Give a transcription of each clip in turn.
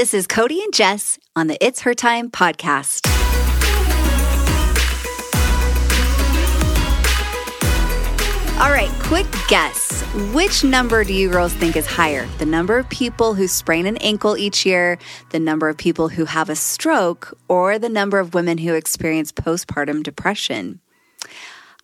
This is Cody and Jess on the It's Her Time podcast. All right, quick guess. Which number do you girls think is higher? The number of people who sprain an ankle each year, the number of people who have a stroke, or the number of women who experience postpartum depression?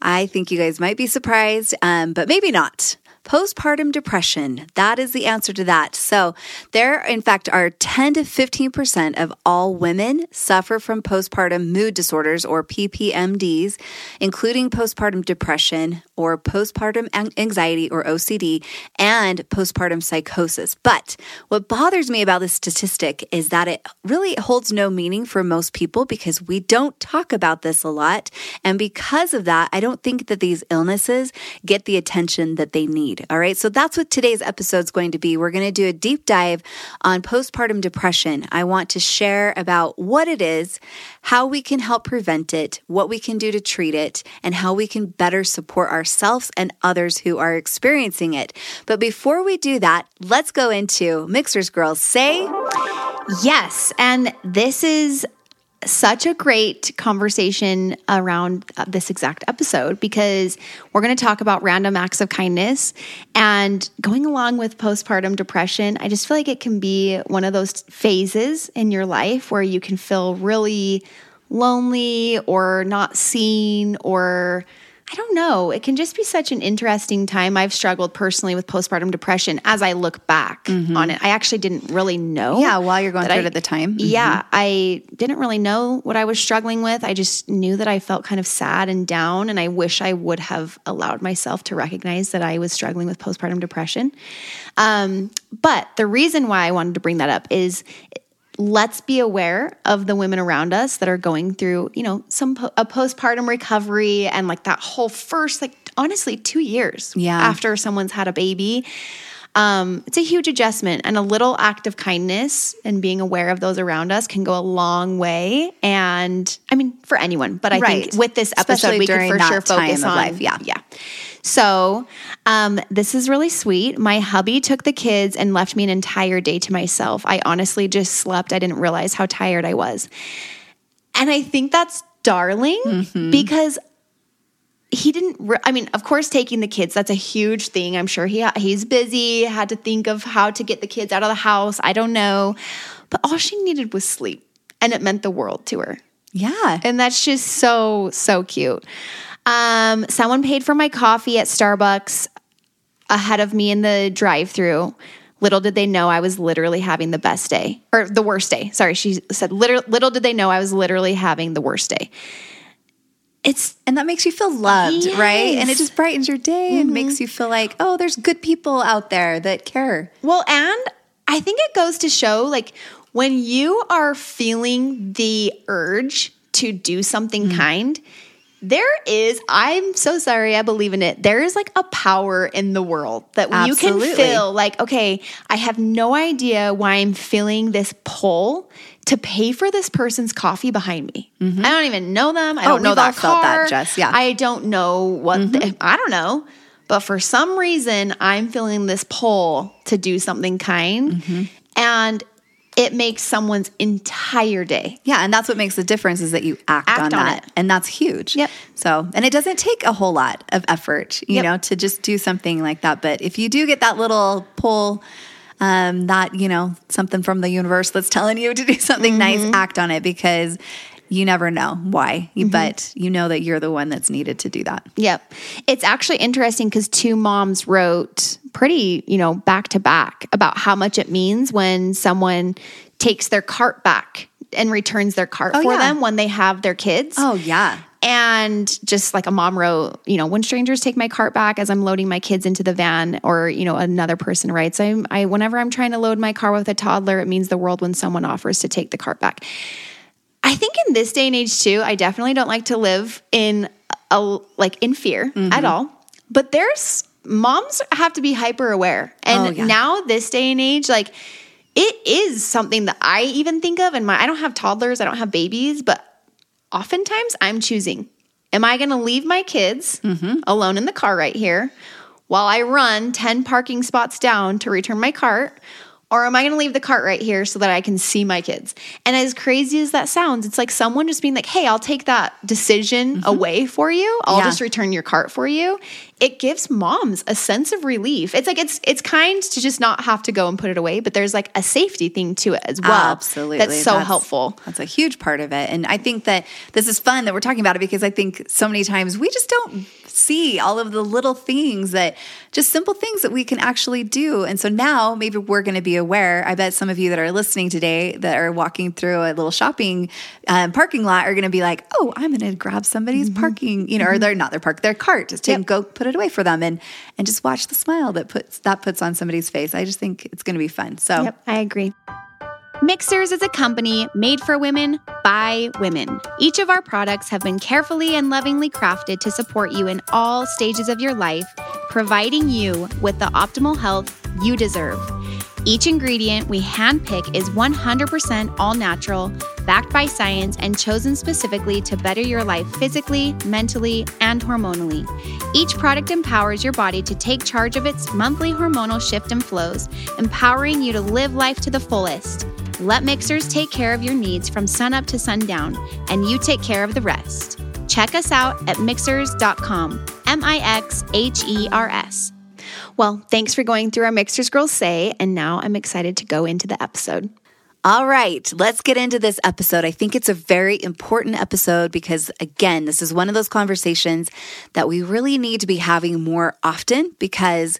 I think you guys might be surprised, um, but maybe not. Postpartum depression, that is the answer to that. So, there, in fact, are 10 to 15% of all women suffer from postpartum mood disorders or PPMDs, including postpartum depression or postpartum anxiety or OCD and postpartum psychosis. But what bothers me about this statistic is that it really holds no meaning for most people because we don't talk about this a lot. And because of that, I don't think that these illnesses get the attention that they need need. All right. So that's what today's episode is going to be. We're going to do a deep dive on postpartum depression. I want to share about what it is, how we can help prevent it, what we can do to treat it, and how we can better support ourselves and others who are experiencing it. But before we do that, let's go into Mixhers Girls Say. Yes. And this is such a great conversation around uh, this exact episode because we're going to talk about random acts of kindness and going along with postpartum depression. I just feel like it can be one of those phases in your life where you can feel really lonely or not seen or I don't know. It can just be such an interesting time. I've struggled personally with postpartum depression as I look back mm-hmm. on it. I actually didn't really know. Yeah, while you're going through I, it at the time. Mm-hmm. Yeah, I didn't really know what I was struggling with. I just knew that I felt kind of sad and down, and I wish I would have allowed myself to recognize that I was struggling with postpartum depression. Um, but the reason why I wanted to bring that up is let's be aware of the women around us that are going through, you know, some po- a postpartum recovery and like that whole first like honestly 2 years yeah. after someone's had a baby. Um, it's a huge adjustment and a little act of kindness and being aware of those around us can go a long way. And I mean, for anyone, but I right. think with this episode, Especially we can for sure focus on life. Yeah. Yeah. So, um, this is really sweet. My hubby took the kids and left me an entire day to myself. I honestly just slept. I didn't realize how tired I was. And I think that's darling mm-hmm. because he didn't re- i mean of course taking the kids that's a huge thing i'm sure he he's busy had to think of how to get the kids out of the house i don't know but all she needed was sleep and it meant the world to her yeah and that's just so so cute um someone paid for my coffee at starbucks ahead of me in the drive-through Little did they know I was literally having the best day or the worst day. Sorry, she said little, little did they know I was literally having the worst day it's and that makes you feel loved, yes. right? And it just brightens your day mm-hmm. and makes you feel like, oh, there's good people out there that care. Well, and I think it goes to show like when you are feeling the urge to do something mm-hmm. kind, there is, I'm so sorry, I believe in it. There is like a power in the world that Absolutely. you can feel like, okay, I have no idea why I'm feeling this pull to pay for this person's coffee behind me. Mm-hmm. I don't even know them. I oh, don't know that car. That, Jess. Yeah. I don't know what, mm-hmm. the, I don't know. But for some reason, I'm feeling this pull to do something kind. Mm-hmm. And it makes someone's entire day. Yeah, and that's what makes the difference is that you act, act on, on, that. It. And that's huge. Yep. So, and it doesn't take a whole lot of effort, you yep. know, to just do something like that. But if you do get that little pull, um, that, you know, something from the universe that's telling you to do something mm-hmm. nice, act on it because you never know why, mm-hmm. but you know that you're the one that's needed to do that. Yep. It's actually interesting because two moms wrote pretty, you know, back to back about how much it means when someone takes their cart back and returns their cart oh, for yeah. them when they have their kids. Oh, yeah. And just like a mom wrote, you know, when strangers take my cart back as I'm loading my kids into the van, or you know, another person writes, I, I whenever I'm trying to load my car with a toddler, it means the world when someone offers to take the cart back. I think in this day and age too, I definitely don't like to live in a like in fear mm-hmm. at all. But there's moms have to be hyper aware. And oh, yeah. now this day and age like it is something that I even think of and my I don't have toddlers, I don't have babies, but oftentimes I'm choosing am I going to leave my kids mm-hmm. alone in the car right here while I run 10 parking spots down to return my cart Or am I going to leave the cart right here so that I can see my kids? And as crazy as that sounds, it's like someone just being like, hey, I'll take that decision mm-hmm. away for you. I'll yeah. just return your cart for you. It gives moms a sense of relief. It's like it's it's kind to just not have to go and put it away, but there's like a safety thing to it as well. Absolutely. That's so that's, helpful. That's a huge part of it. And I think that this is fun that we're talking about it because I think so many times we just don't see all of the little things that just simple things that we can actually do. And so now maybe we're going to be aware. I bet some of you that are listening today that are walking through a little shopping um, parking lot are going to be like, oh, I'm going to grab somebody's mm-hmm. parking, you know, mm-hmm. or they're not their park, their cart, just take yep. go put it away for them and and just watch the smile that puts that puts on somebody's face. I just think it's going to be fun. So yep, I agree. Mixhers is a company made for women by women. Each of our products have been carefully and lovingly crafted to support you in all stages of your life, providing you with the optimal health you deserve. Each ingredient we handpick is 100% all natural, backed by science, and chosen specifically to better your life physically, mentally, and hormonally. Each product empowers your body to take charge of its monthly hormonal shift and flows, empowering you to live life to the fullest. Let Mixhers take care of your needs from sunup to sundown, and you take care of the rest. Check us out at mixhers.com. M I X H E R S. Well, thanks for going through our Mixhers Girls Say, and now I'm excited to go into the episode. All right, let's get into this episode. I think it's a very important episode because, again, this is one of those conversations that we really need to be having more often because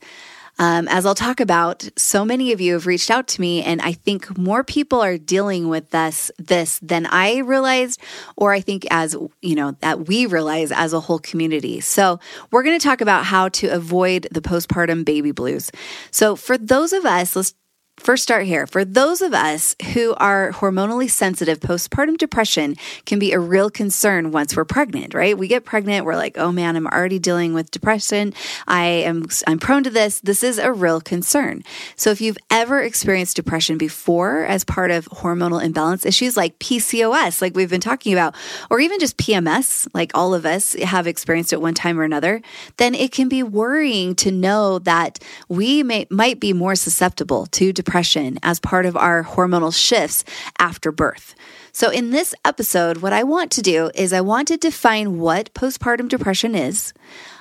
um, as I'll talk about, so many of you have reached out to me, and I think more people are dealing with this this than I realized, or I think as you know that we realize as a whole community. So we're going to talk about how to avoid the postpartum baby blues. So for those of us, let's First, start here. For those of us who are hormonally sensitive, postpartum depression can be a real concern once we're pregnant, right? We get pregnant, we're like, oh man, I'm already dealing with depression. I am, I'm prone to this. This is a real concern. So if you've ever experienced depression before as part of hormonal imbalance issues like PCOS, like we've been talking about, or even just PMS, like all of us have experienced at one time or another, then it can be worrying to know that we may, might be more susceptible to depression depression as part of our hormonal shifts after birth. So, in this episode, what I want to do is I want to define what postpartum depression is.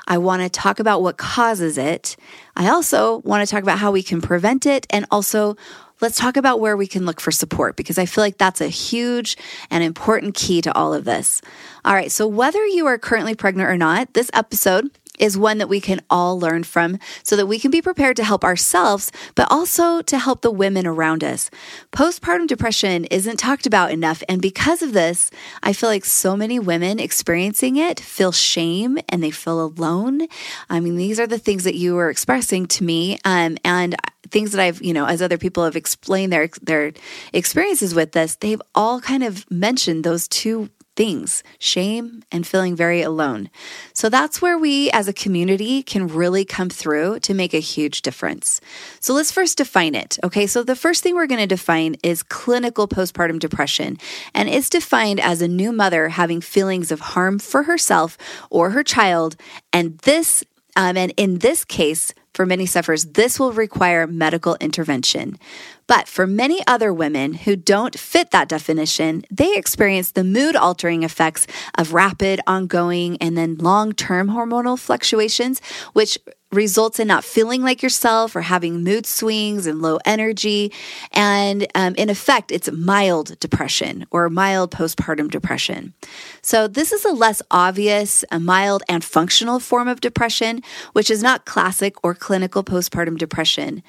I want to talk about what causes it. I also want to talk about how we can prevent it and also let's talk about where we can look for support because I feel like that's a huge and important key to all of this. All right, so whether you are currently pregnant or not, this episode is one that we can all learn from so that we can be prepared to help ourselves, but also to help the women around us. Postpartum depression isn't talked about enough. And because of this, I feel like so many women experiencing it feel shame and they feel alone. I mean, these are the things that you were expressing to me. Um, and things that I've, you know, as other people have explained their their experiences with this, they've all kind of mentioned those two things shame and feeling very alone. So that's where we as a community can really come through to make a huge difference. So let's first define it. Okay, so the first thing we're going to define is clinical postpartum depression, and it's defined as a new mother having feelings of harm for herself or her child. And this, um, and in this case, for many sufferers, this will require medical intervention. But for many other women who don't fit that definition, they experience the mood altering effects of rapid, ongoing, and then long term hormonal fluctuations, which results in not feeling like yourself or having mood swings and low energy. And um, in effect, it's mild depression or mild postpartum depression. So, this is a less obvious, a mild and functional form of depression, which is not classic or clinical postpartum depression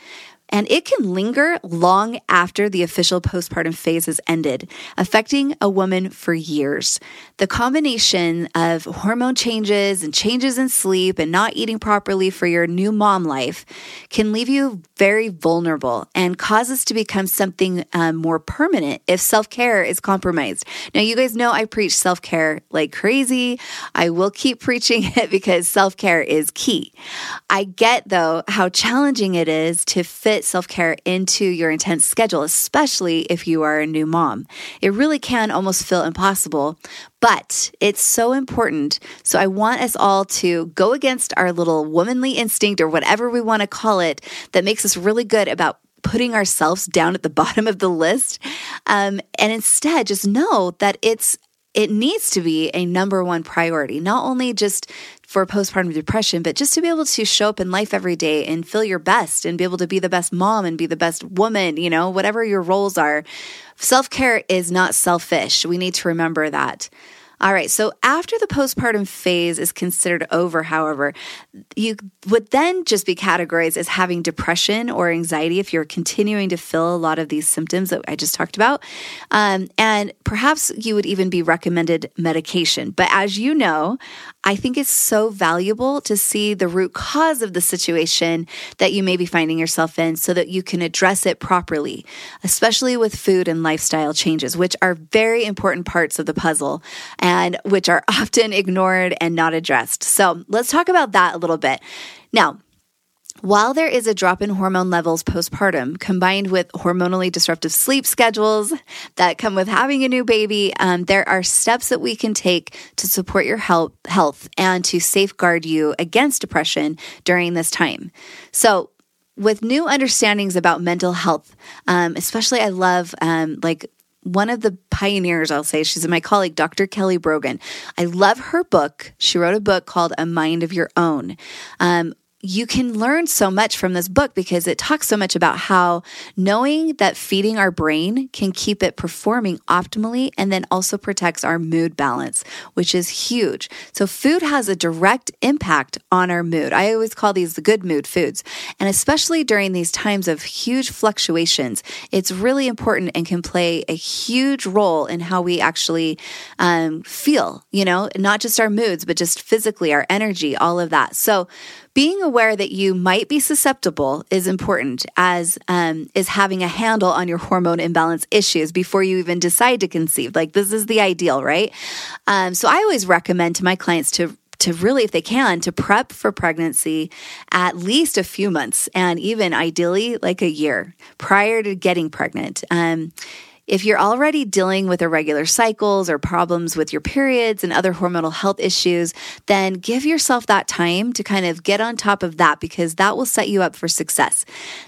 and it can linger long after the official postpartum phase has ended, affecting a woman for years. The combination of hormone changes and changes in sleep and not eating properly for your new mom life can leave you very vulnerable and causes to become something um, more permanent if self care is compromised. Now, you guys know I preach self care like crazy. I will keep preaching it because self care is key. I get, though, how challenging it is to fit fit self care into your intense schedule, especially if you are a new mom. It really can almost feel impossible, but it's so important. So I want us all to go against our little womanly instinct or whatever we want to call it that makes us really good about putting ourselves down at the bottom of the list. Um, and instead, just know that it's it needs to be a number one priority, not only just for postpartum depression, but just to be able to show up in life every day and feel your best and be able to be the best mom and be the best woman, you know, whatever your roles are. Self care is not selfish. We need to remember that. All right, so after the postpartum phase is considered over, however, you would then just be categorized as having depression or anxiety if you're continuing to feel a lot of these symptoms that I just talked about. Um, and perhaps you would even be recommended medication. But as you know, I think it's so valuable to see the root cause of the situation that you may be finding yourself in so that you can address it properly, especially with food and lifestyle changes, which are very important parts of the puzzle and which are often ignored and not addressed. So let's talk about that a little bit. Now, while there is a drop in hormone levels postpartum, combined with hormonally disruptive sleep schedules that come with having a new baby, um, there are steps that we can take to support your health, health and to safeguard you against depression during this time. So, with new understandings about mental health, um, especially I love um, like one of the pioneers, I'll say, she's my colleague, Dr. Kelly Brogan. I love her book. She wrote a book called A Mind of Your Own. Um, you can learn so much from this book because it talks so much about how knowing that feeding our brain can keep it performing optimally and then also protects our mood balance, which is huge. So, food has a direct impact on our mood. I always call these the good mood foods. And especially during these times of huge fluctuations, it's really important and can play a huge role in how we actually um, feel, you know, not just our moods, but just physically, our energy, all of that. So, being aware that you might be susceptible is important, as um, is having a handle on your hormone imbalance issues before you even decide to conceive. Like, this is the ideal, right? Um, so, I always recommend to my clients to to really, if they can, to prep for pregnancy at least a few months and even ideally like a year prior to getting pregnant. Um, if you're already dealing with irregular cycles or problems with your periods and other hormonal health issues, then give yourself that time to kind of get on top of that because that will set you up for success.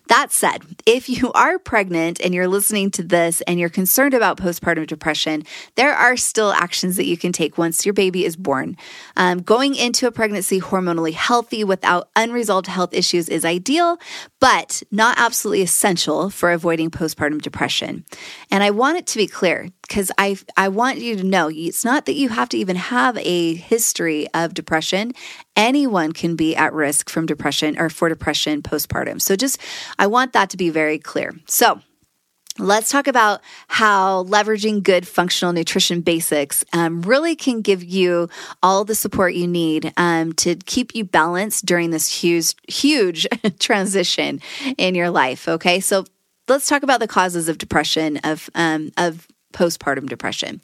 That said, if you are pregnant and you're listening to this and you're concerned about postpartum depression, there are still actions that you can take once your baby is born. Um, going into a pregnancy hormonally healthy without unresolved health issues is ideal, but not absolutely essential for avoiding postpartum depression. And I want it to be clear because I I want you to know it's not that you have to even have a history of depression. Anyone can be at risk from depression or for depression postpartum. So just I want that to be very clear. So Let's talk about how leveraging good functional nutrition basics um, really can give you all the support you need um, to keep you balanced during this huge, huge transition in your life. Okay, so let's talk about the causes of depression of um, of postpartum depression.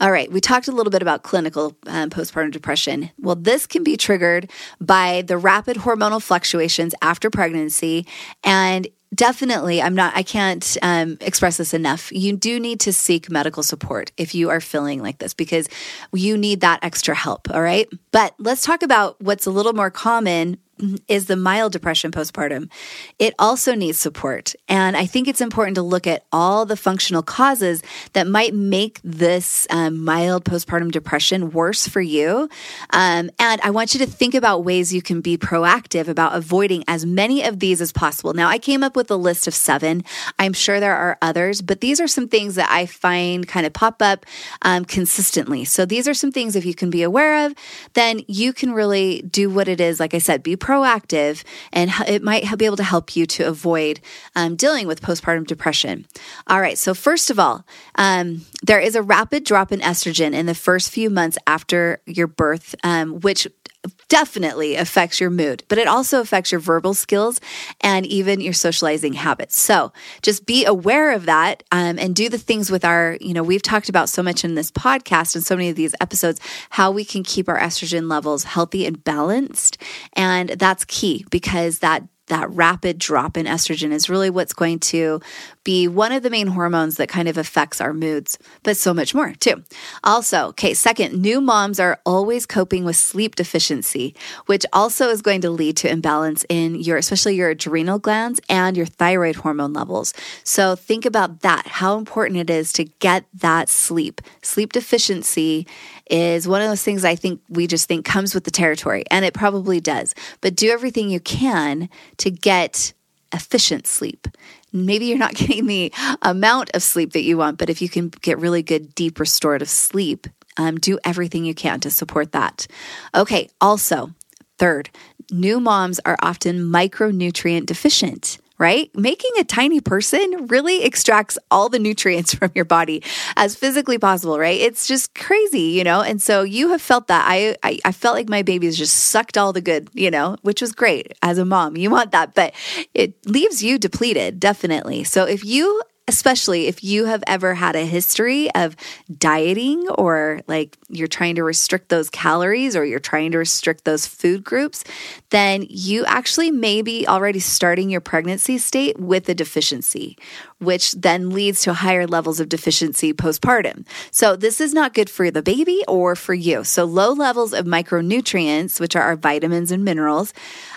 All right, we talked a little bit about clinical um, postpartum depression. Well, this can be triggered by the rapid hormonal fluctuations after pregnancy and definitely i'm not i can't um, express this enough you do need to seek medical support if you are feeling like this because you need that extra help all right but let's talk about what's a little more common is the mild depression postpartum. It also needs support. And I think it's important to look at all the functional causes that might make this um, mild postpartum depression worse for you. Um, and I want you to think about ways you can be proactive about avoiding as many of these as possible. Now, I came up with a list of seven. I'm sure there are others, but these are some things that I find kind of pop up um, consistently. So these are some things if you can be aware of, then you can really do what it is. Like I said, be proactive and it might be able to help you to avoid um, dealing with postpartum depression. All right, so first of all, um, there is a rapid drop in estrogen in the first few months after your birth, um, which definitely affects your mood, but it also affects your verbal skills and even your socializing habits. So just be aware of that um, and do the things with our, you know, we've talked about so much in this podcast and so many of these episodes how we can keep our estrogen levels healthy and balanced. And that's key because that that rapid drop in estrogen is really what's going to be one of the main hormones that kind of affects our moods, but so much more too. Also, okay, second, new moms are always coping with sleep deficiency, which also is going to lead to imbalance in your, especially your adrenal glands and your thyroid hormone levels. So think about that, how important it is to get that sleep. Sleep deficiency is one of those things I think we just think comes with the territory, and it probably does. But do everything you can to get efficient sleep. Maybe you're not getting the amount of sleep that you want, but if you can get really good, deep restorative sleep, um, do everything you can to support that. Okay, also, third, new moms are often micronutrient deficient right? Making a tiny person really extracts all the nutrients from your body as physically possible, right? It's just crazy, you know? And so you have felt that. I, I, I felt like my babies just sucked all the good, you know, which was great as a mom. You want that, but it leaves you depleted, definitely. So if you especially if you have ever had a history of dieting or like you're trying to restrict those calories or you're trying to restrict those food groups, then you actually may be already starting your pregnancy state with a deficiency, which then leads to higher levels of deficiency postpartum. So, this is not good for the baby or for you. So, low levels of micronutrients, which are our vitamins and minerals,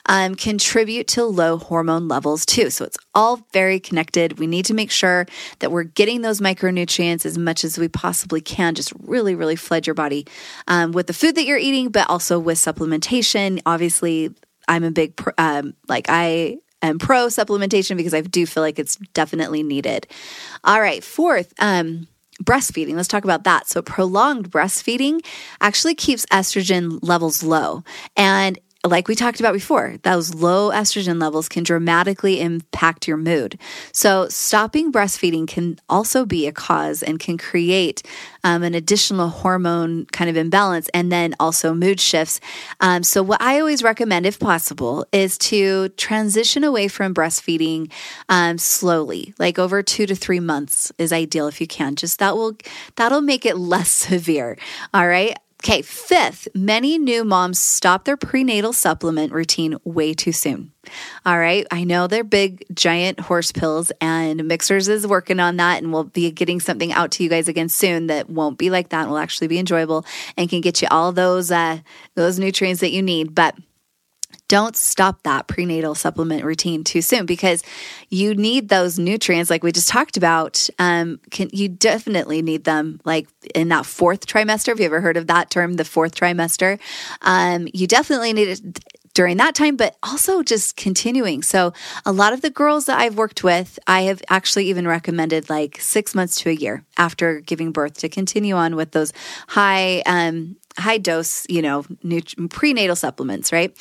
um, contribute to low hormone levels too. So, it's all very connected. We need to make sure that we're getting those micronutrients as much as we possibly can. Just really, really flood your body um, with the food that you're eating, but also with supplementation. Obviously, I'm a big, um, like, I am pro supplementation because I do feel like it's definitely needed. All right, fourth, um, breastfeeding. Let's talk about that. So, prolonged breastfeeding actually keeps estrogen levels low. And like we talked about before, those low estrogen levels can dramatically impact your mood. So, stopping breastfeeding can also be a cause and can create um, an additional hormone kind of imbalance and then also mood shifts. Um, so, what I always recommend, if possible, is to transition away from breastfeeding um, slowly, like over two to three months is ideal if you can. Just that will that'll make it less severe. All right. Okay, fifth, many new moms stop their prenatal supplement routine way too soon. All right, I know they're big, giant horse pills, and Mixhers is working on that, and we'll be getting something out to you guys again soon that won't be like that, will actually be enjoyable and can get you all those uh, those nutrients that you need. But don't stop that prenatal supplement routine too soon because you need those nutrients like we just talked about um, can you definitely need them like in that fourth trimester have you ever heard of that term the fourth trimester um, you definitely need it during that time, but also just continuing. So, a lot of the girls that I've worked with, I have actually even recommended like six months to a year after giving birth to continue on with those high um, high dose, you know, nut- prenatal supplements, right?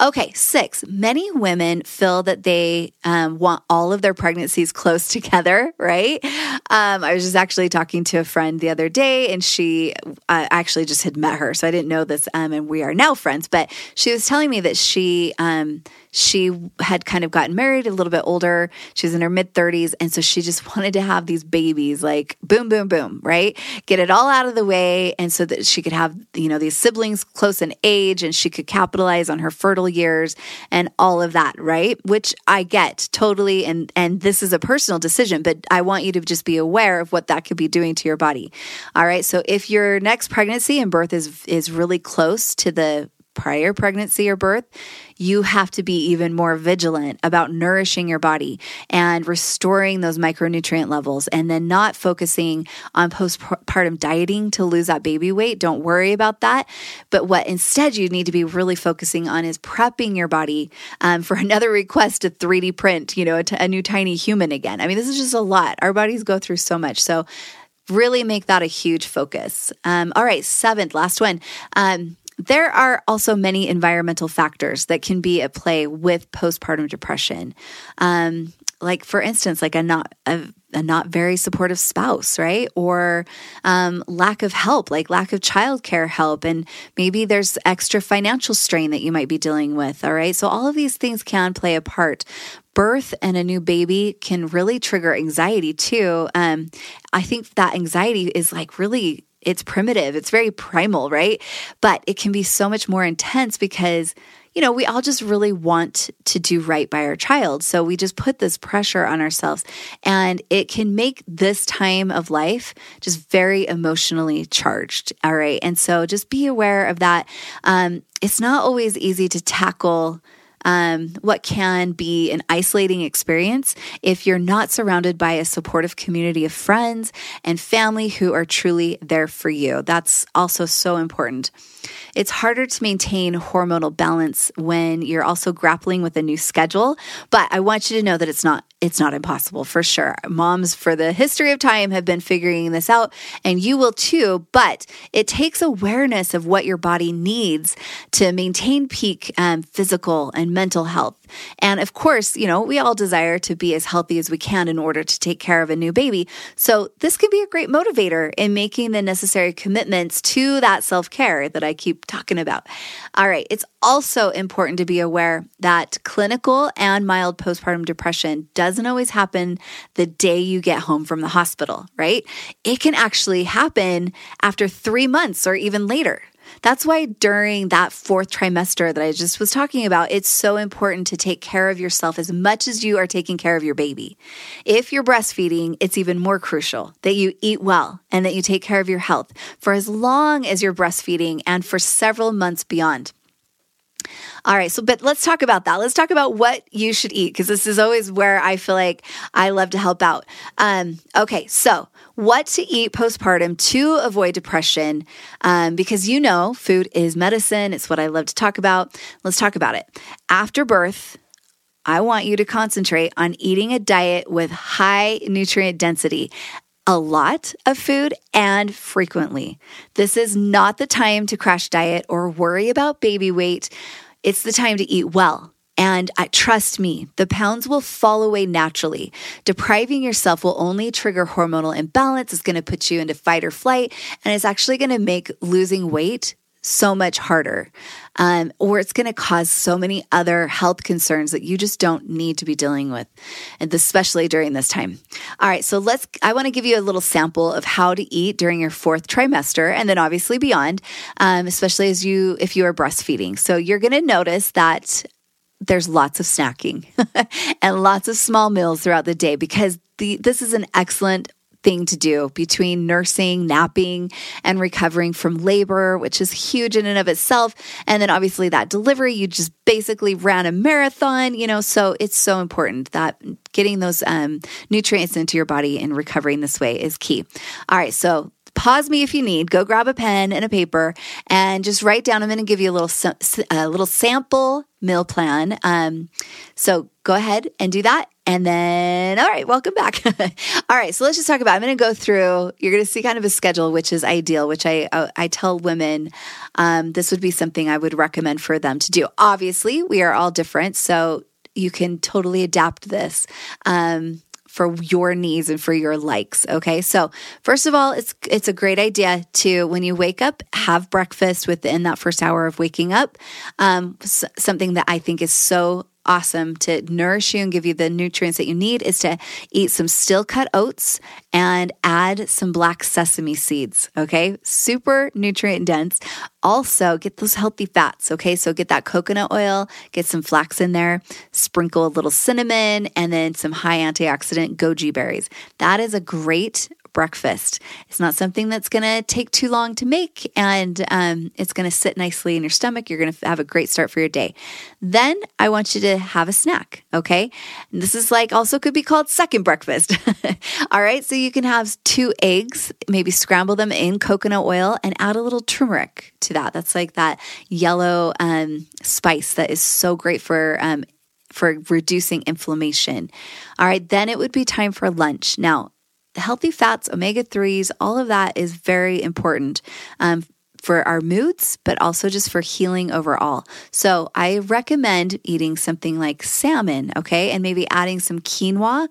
Okay, six. Many women feel that they um, want all of their pregnancies close together, right? Um, I was just actually talking to a friend the other day, and she uh, actually just had met her, so I didn't know this, um, and we are now friends. But she was telling me that she um, she had kind of gotten married a little bit older. She was in her mid 30s. And so she just wanted to have these babies like boom, boom, boom, right? Get it all out of the way. And so that she could have, you know, these siblings close in age and she could capitalize on her fertile years and all of that, right? Which I get totally. And, and this is a personal decision, but I want you to just be aware of what that could be doing to your body. All right. So if your next pregnancy and birth is, is really close to the prior pregnancy or birth, you have to be even more vigilant about nourishing your body and restoring those micronutrient levels and then not focusing on postpartum dieting to lose that baby weight. Don't worry about that. But what instead you need to be really focusing on is prepping your body um, for another request to 3D print, you know, a, t- a new tiny human again. I mean, this is just a lot. Our bodies go through so much. So, really make that a huge focus. Um, all right, seventh, last one. Um, there are also many environmental factors that can be at play with postpartum depression. Um, like for instance, like a not a, a not very supportive spouse, right? Or um, lack of help, like lack of childcare help, and maybe there's extra financial strain that you might be dealing with. All right, so all of these things can play a part. Birth and a new baby can really trigger anxiety too. Um, I think that anxiety is like really it's primitive, it's very primal, right? But it can be so much more intense because you know, we all just really want to do right by our child. So we just put this pressure on ourselves and it can make this time of life just very emotionally charged. All right. And so just be aware of that. Um, it's not always easy to tackle um, what can be an isolating experience if you're not surrounded by a supportive community of friends and family who are truly there for you. That's also so important. It's harder to maintain hormonal balance when you're also grappling with a new schedule, but I want you to know that it's not it's not impossible for sure. Moms for the history of time have been figuring this out and you will too, but it takes awareness of what your body needs to maintain peak um, physical and mental health. And of course, you know, we all desire to be as healthy as we can in order to take care of a new baby. So this can be a great motivator in making the necessary commitments to that self care that I keep talking about. All right. It's also important to be aware that clinical and mild postpartum depression doesn't always happen the day you get home from the hospital, right? It can actually happen after three months or even later. That's why during that fourth trimester that I just was talking about, it's so important to take care of yourself as much as you are taking care of your baby. If you're breastfeeding, it's even more crucial that you eat well and that you take care of your health for as long as you're breastfeeding and for several months beyond. All right. So, but let's talk about that. Let's talk about what you should eat because this is always where I feel like I love to help out. Um, okay. So, what to eat postpartum to avoid depression um, because you know food is medicine. It's what I love to talk about. Let's talk about it. After birth, I want you to concentrate on eating a diet with high nutrient density a lot of food and frequently. This is not the time to crash diet or worry about baby weight. It's the time to eat well. And trust me, the pounds will fall away naturally. Depriving yourself will only trigger hormonal imbalance. It's going to put you into fight or flight, and it's actually going to make losing weight so much harder. Um, or it's going to cause so many other health concerns that you just don't need to be dealing with, and especially during this time. All right, so let's, I want to give you a little sample of how to eat during your fourth trimester and then obviously beyond, um, especially as you, if you are breastfeeding. So you're going to notice that there's lots of snacking and lots of small meals throughout the day because the, this is an excellent thing to do between nursing, napping, and recovering from labor, which is huge in and of itself. And then obviously that delivery, you just basically ran a marathon, you know, so it's so important that getting those um, nutrients into your body and recovering this way is key. All right, so pause me if you need. Go grab a pen and a paper and just write down. I'm going to give you a little a little sample meal plan. Um, so go ahead and do that. And then, all right, welcome back. all right, so let's just talk about. I'm going to go through. You're going to see kind of a schedule, which is ideal. Which I uh, I tell women um, this would be something I would recommend for them to do. Obviously, we are all different, so you can totally adapt this. Um, for your needs and for your likes. Okay. So first of all, it's, it's a great idea to, when you wake up, have breakfast within that first hour of waking up. Um, something that I think is so awesome to nourish you and give you the nutrients that you need is to eat some steel cut oats and add some black sesame seeds. Okay. Super nutrient dense. Also, get those healthy fats. Okay. So get that coconut oil, get some flax in there, sprinkle a little cinnamon, and then some high antioxidant goji berries. That is a great breakfast. It's not something that's going to take too long to make, and um, it's going to sit nicely in your stomach. You're going to have a great start for your day. Then I want you to have a snack, okay? And this is like also could be called second breakfast. All right, so you can have two eggs, maybe scramble them in coconut oil and add a little turmeric to that. That's like that yellow um, spice that is so great for um, for reducing inflammation. All right, then it would be time for lunch. Now, healthy fats, omega 3s, all of that is very important. Um, for our moods, but also just for healing overall. So I recommend eating something like salmon, okay, and maybe adding some quinoa,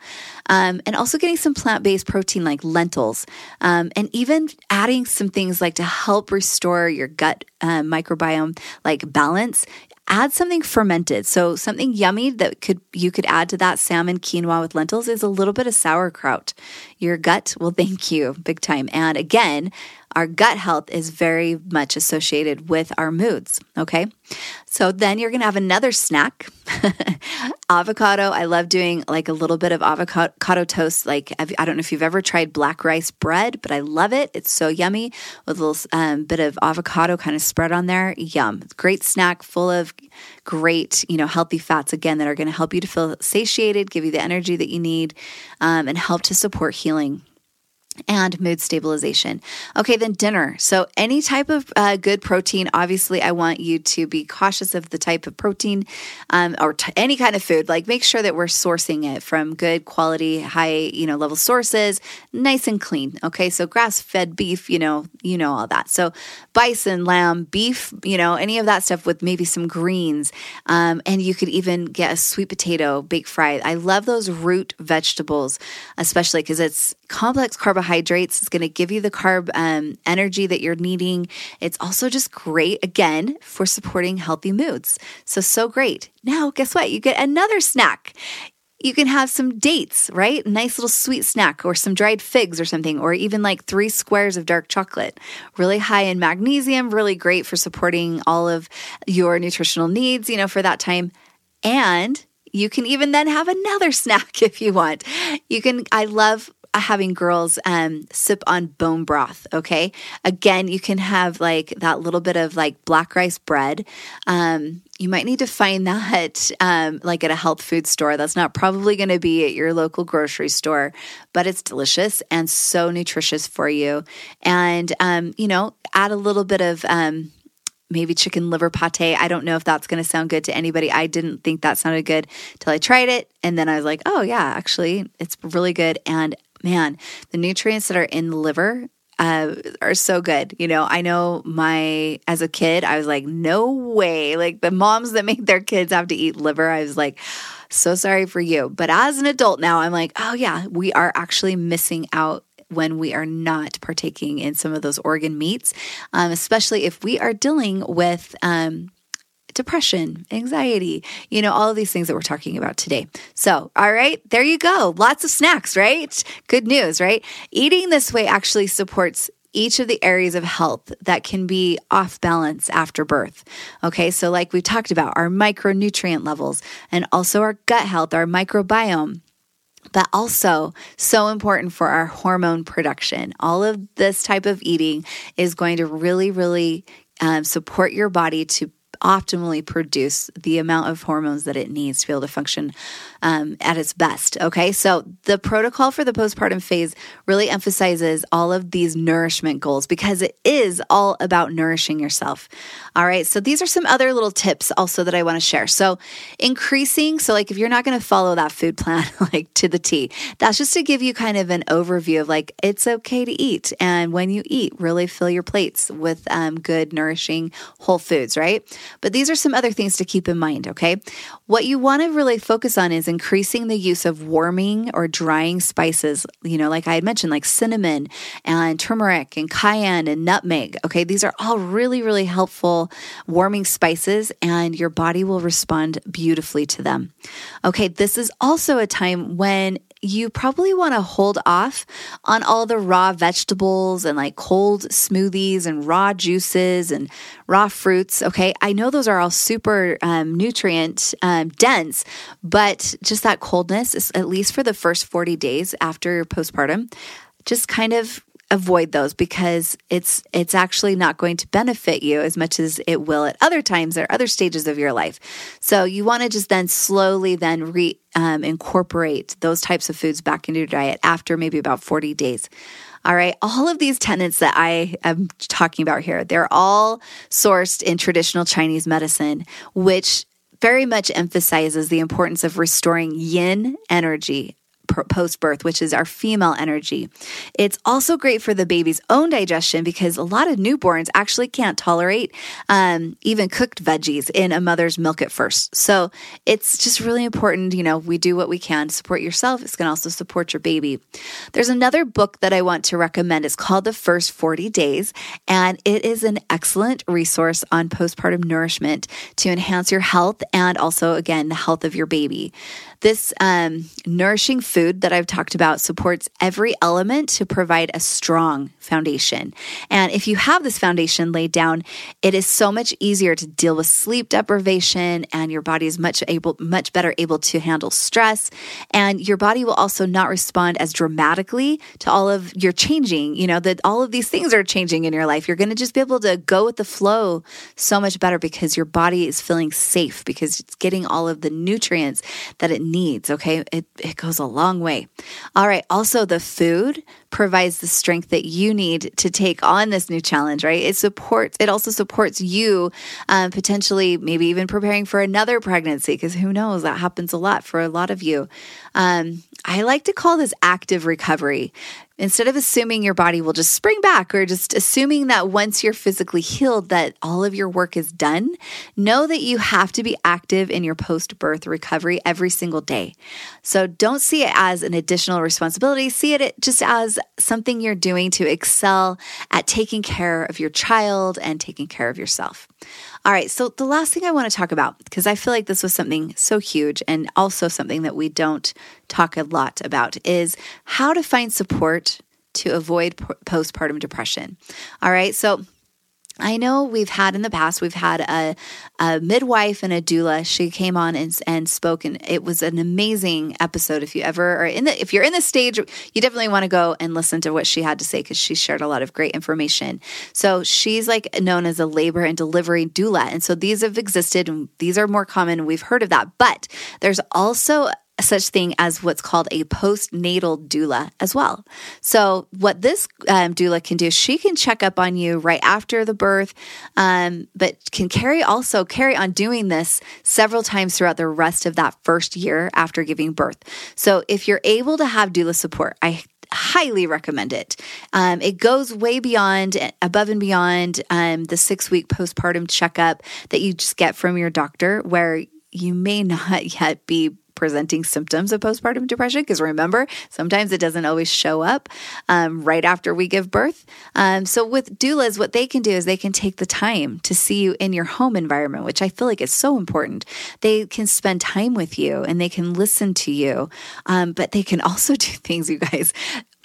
um, and also getting some plant based protein like lentils, um, and even adding some things like to help restore your gut uh, microbiome, like balance add something fermented. So something yummy that could you could add to that salmon quinoa with lentils is a little bit of sauerkraut. Your gut will thank you big time. And again, our gut health is very much associated with our moods. Okay. So then you're going to have another snack avocado. I love doing like a little bit of avocado toast. Like, I don't know if you've ever tried black rice bread, but I love it. It's so yummy with a little um, bit of avocado kind of spread on there. Yum. Great snack full of great, you know, healthy fats again that are going to help you to feel satiated, give you the energy that you need, um, and help to support healing and mood stabilization. Okay, then dinner. So, any type of uh, good protein, obviously, I want you to be cautious of the type of protein um, or t- any kind of food. Like, make sure that we're sourcing it from good quality, high, you know, level sources, nice and clean. Okay, so grass fed beef, you know, you know, all that. So, bison, lamb, beef, you know, any of that stuff with maybe some greens. Um, and you could even get a sweet potato baked fried. I love those root vegetables, especially because it's complex carbohydrates is going to give you the carb um, energy that you're needing. It's also just great, again, for supporting healthy moods. So, so great. Now, guess what? You get another snack. You can have some dates, right? Nice little sweet snack, or some dried figs or something, or even like three squares of dark chocolate. Really high in magnesium, really great for supporting all of your nutritional needs, you know, for that time. And you can even then have another snack if you want. You can, I love having girls um, sip on bone broth. Okay. Again, you can have like that little bit of like black rice bread. Um, you might need to find that um, like at a health food store. That's not probably going to be at your local grocery store, but it's delicious and so nutritious for you. And, um, you know, add a little bit of, um, maybe chicken liver pate. I don't know if that's going to sound good to anybody. I didn't think that sounded good till I tried it. And then I was like, oh, yeah, actually, it's really good. And man, the nutrients that are in the liver uh, are so good. You know, I know my, as a kid, I was like, no way. Like the moms that make their kids have to eat liver, I was like, so sorry for you. But as an adult now, I'm like, oh yeah, we are actually missing out when we are not partaking in some of those organ meats, um, especially if we are dealing with um, depression, anxiety, you know, all of these things that we're talking about today. So, all right, there you go. Lots of snacks, right? Good news, right? Eating this way actually supports each of the areas of health that can be off balance after birth. Okay, so like we talked about, our micronutrient levels and also our gut health, our microbiome but also so important for our hormone production. All of this type of eating is going to really, really um, support your body to optimally produce the amount of hormones that it needs to be able to function um, at its best. Okay, so the protocol for the postpartum phase really emphasizes all of these nourishment goals because it is all about nourishing yourself. All right, so these are some other little tips also that I want to share. So, increasing, so like if you're not going to follow that food plan like to the T, that's just to give you kind of an overview of like it's okay to eat. And when you eat, really fill your plates with um, good, nourishing whole foods, right? But these are some other things to keep in mind, okay? What you want to really focus on is increasing the use of warming or drying spices, you know, like I had mentioned, like cinnamon and turmeric and cayenne and nutmeg. Okay, these are all really, really helpful warming spices, and your body will respond beautifully to them. Okay, this is also a time when you probably want to hold off on all the raw vegetables and like cold smoothies and raw juices and raw fruits. Okay. I know those are all super um, nutrient um, dense, but just that coldness, at least for the first 40 days after postpartum, just kind of avoid those because it's it's actually not going to benefit you as much as it will at other times or other stages of your life. So you want to just then slowly then re um, incorporate those types of foods back into your diet after maybe about 40 days. All right, all of these tenets that I am talking about here, they're all sourced in traditional Chinese medicine, which very much emphasizes the importance of restoring yin energy post birth, which is our female energy. It's also great for the baby's own digestion because a lot of newborns actually can't tolerate um, even cooked veggies in a mother's milk at first. So it's just really important. You know, we do what we can to support yourself. It's going to also support your baby. There's another book that I want to recommend. It's called The First 40 Days, and it is an excellent resource on postpartum nourishment to enhance your health and also, again, the health of your baby. This um, nourishing food that I've talked about supports every element to provide a strong foundation. And if you have this foundation laid down, it is so much easier to deal with sleep deprivation and your body is much able much better able to handle stress and your body will also not respond as dramatically to all of your changing, you know, that all of these things are changing in your life. You're going to just be able to go with the flow so much better because your body is feeling safe because it's getting all of the nutrients that it needs, okay? It it goes a long way. All right, also the food provides the strength that you need to take on this new challenge, right? It supports, it also supports you um, potentially, maybe even preparing for another pregnancy, because who knows, that happens a lot for a lot of you. Um, I like to call this active recovery Instead of assuming your body will just spring back or just assuming that once you're physically healed that all of your work is done, know that you have to be active in your post-birth recovery every single day. So don't see it as an additional responsibility, see it just as something you're doing to excel at taking care of your child and taking care of yourself. All right, so the last thing I want to talk about, because I feel like this was something so huge and also something that we don't talk a lot about, is how to find support to avoid postpartum depression. All right, so I know we've had in the past, we've had a, a, midwife and a doula. She came on and, and spoke, and it was an amazing episode. If you ever are in the, if you're in the stage, you definitely want to go and listen to what she had to say because she shared a lot of great information. So she's like known as a labor and delivery doula. And so these have existed, and these are more common. We've heard of that. But there's also such thing as what's called a postnatal doula as well. So, what this um, doula can do, she can check up on you right after the birth, um, but can carry also carry on doing this several times throughout the rest of that first year after giving birth. So, if you're able to have doula support, I highly recommend it. Um, it goes way beyond, above and beyond um, the six week postpartum checkup that you just get from your doctor, where you may not yet be presenting symptoms of postpartum depression because remember, sometimes it doesn't always show up um, right after we give birth. Um, so, with doulas, what they can do is they can take the time to see you in your home environment, which I feel like is so important. They can spend time with you and they can listen to you, um, but they can also do things, you guys,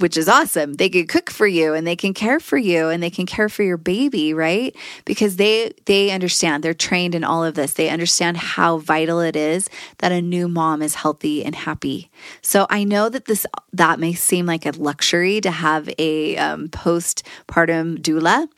which is awesome. They can cook for you and they can care for you and they can care for your baby, right? Because they they understand. They're trained in all of this. They understand how vital it is that a new mom is healthy and happy. So I know that this that may seem like a luxury to have a um, postpartum doula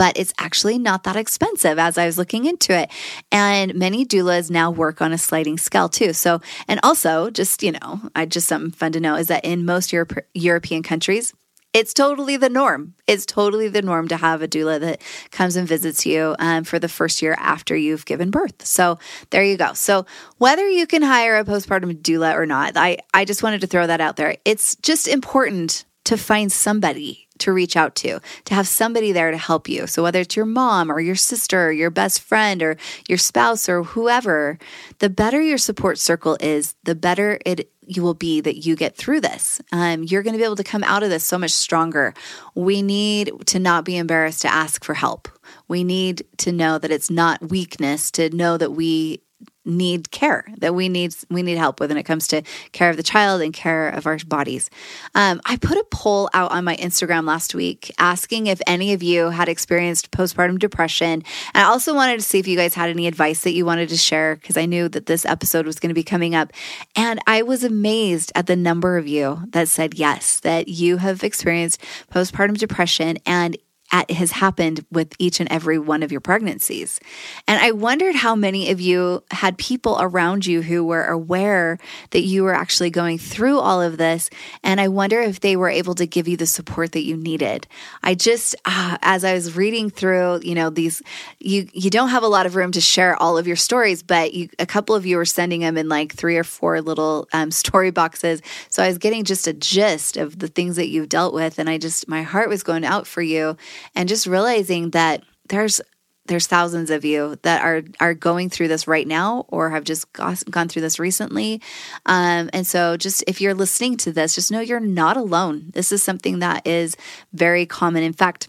but it's actually not that expensive as I was looking into it. And many doulas now work on a sliding scale too. So, and also, just, you know, I just something fun to know is that in most Europe, European countries, it's totally the norm. It's totally the norm to have a doula that comes and visits you um, for the first year after you've given birth. So there you go. So whether you can hire a postpartum doula or not, I, I just wanted to throw that out there. It's just important to find somebody to reach out to, to have somebody there to help you. So, whether it's your mom or your sister or your best friend or your spouse or whoever, the better your support circle is, the better it you will be that you get through this. Um, you're going to be able to come out of this so much stronger. We need to not be embarrassed to ask for help. We need to know that it's not weakness, to know that we need care that we need we need help with when it comes to care of the child and care of our bodies. Um, i put a poll out on my instagram last week asking if any of you had experienced postpartum depression. And i also wanted to see if you guys had any advice that you wanted to share because i knew that this episode was going to be coming up. And i was amazed at the number of you that said yes that you have experienced postpartum depression and at, has happened with each and every one of your pregnancies. And I wondered how many of you had people around you who were aware that you were actually going through all of this. And I wonder if they were able to give you the support that you needed. I just, uh, as I was reading through, you know, these, you, you don't have a lot of room to share all of your stories, but you, a couple of you were sending them in like three or four little um, story boxes. So I was getting just a gist of the things that you've dealt with. And I just, my heart was going out for you and just realizing that there's there's thousands of you that are are going through this right now or have just gone through this recently um, and so just if you're listening to this just know you're not alone this is something that is very common in fact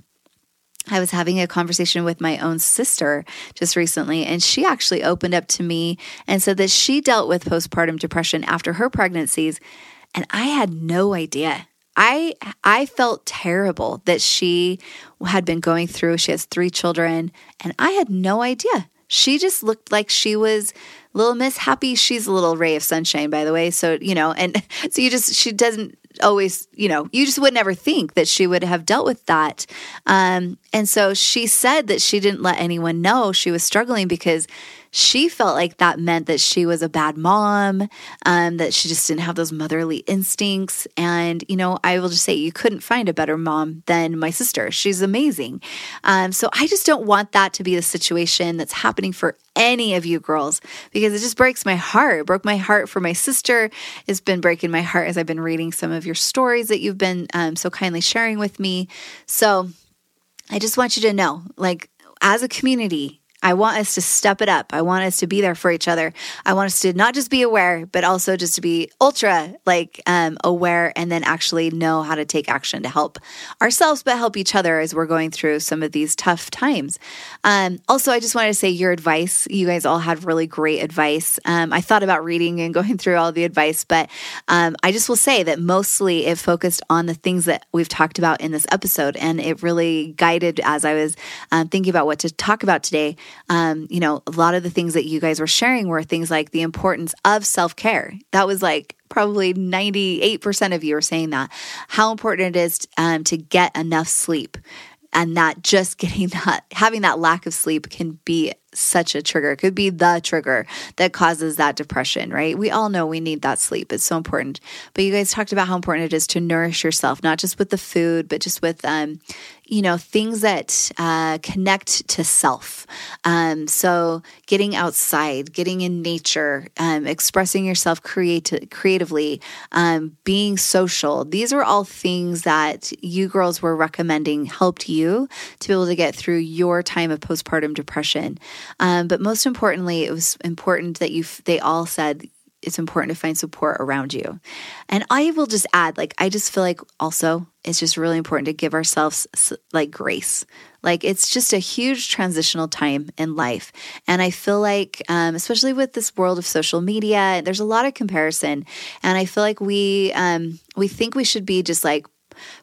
I was having a conversation with my own sister just recently, and she actually opened up to me and said that she dealt with postpartum depression after her pregnancies. And I had no idea. I I felt terrible that she had been going through. She has three children, and I had no idea. She just looked like she was little Miss Happy. She's a little ray of sunshine, by the way. So you know, and so you just she doesn't always, you know, you just would never think that she would have dealt with that. Um, and so she said that she didn't let anyone know she was struggling because she felt like that meant that she was a bad mom, um, that she just didn't have those motherly instincts. And, you know, I will just say you couldn't find a better mom than my sister. She's amazing. Um, so I just don't want that to be the situation that's happening for any of you girls because it just breaks my heart. It broke my heart for my sister. It's been breaking my heart as I've been reading some of your stories that you've been um, so kindly sharing with me. So I just want you to know, like, as a community, I want us to step it up. I want us to be there for each other. I want us to not just be aware, but also just to be ultra like um, aware and then actually know how to take action to help ourselves, but help each other as we're going through some of these tough times. Um, also, I just wanted to say your advice. You guys all had really great advice. Um, I thought about reading and going through all the advice, but um, I just will say that mostly it focused on the things that we've talked about in this episode, and it really guided as I was um, thinking about what to talk about today um, you know, a lot of the things that you guys were sharing were things like the importance of self care. That was like probably 98% of you are saying that. How important it is um, to get enough sleep and that just getting that, having that lack of sleep can be such a trigger. It could be the trigger that causes that depression, right? We all know we need that sleep. It's so important. But you guys talked about how important it is to nourish yourself, not just with the food, but just with, um, you know, things that uh, connect to self. Um, so getting outside, getting in nature, um, expressing yourself creati- creatively, um, being social. These are all things that you girls were recommending helped you to be able to get through your time of postpartum depression. Um, but most importantly, it was important that you, they all said, it's important to find support around you. And I will just add, like, I just feel like also it's just really important to give ourselves like grace. Like, it's just a huge transitional time in life. And I feel like, um, especially with this world of social media, there's a lot of comparison. And I feel like we, um, we think we should be just like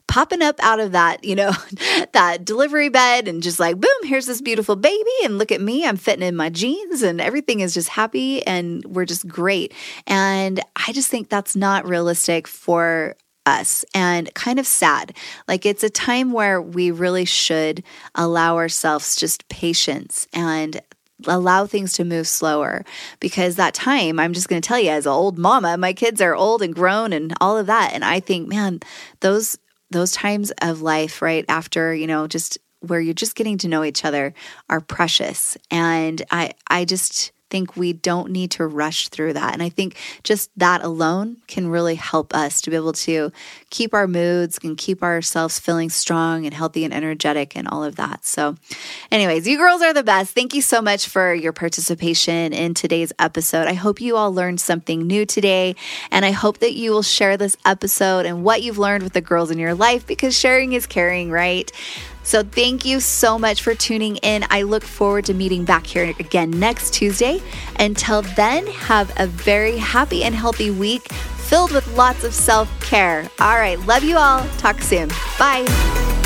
popping up out of that, you know, that delivery bed and just like, boom, here's this beautiful baby. And look at me, I'm fitting in my jeans and everything is just happy and we're just great. And I just think that's not realistic for us and kind of sad. Like it's a time where we really should allow ourselves just patience and allow things to move slower because that time i'm just going to tell you as an old mama my kids are old and grown and all of that and i think man those those times of life, right after, you know, just where you're just getting to know each other are precious. And I, I just, think we don't need to rush through that. And I think just that alone can really help us to be able to keep our moods and keep ourselves feeling strong and healthy and energetic and all of that. So, anyways, you girls are the best. Thank you so much for your participation in today's episode. I hope you all learned something new today. And I hope that you will share this episode and what you've learned with the girls in your life because sharing is caring, right? So thank you so much for tuning in. I look forward to meeting back here again next Tuesday. Until then, have a very happy and healthy week filled with lots of self care. All right, love you all. Talk soon. Bye.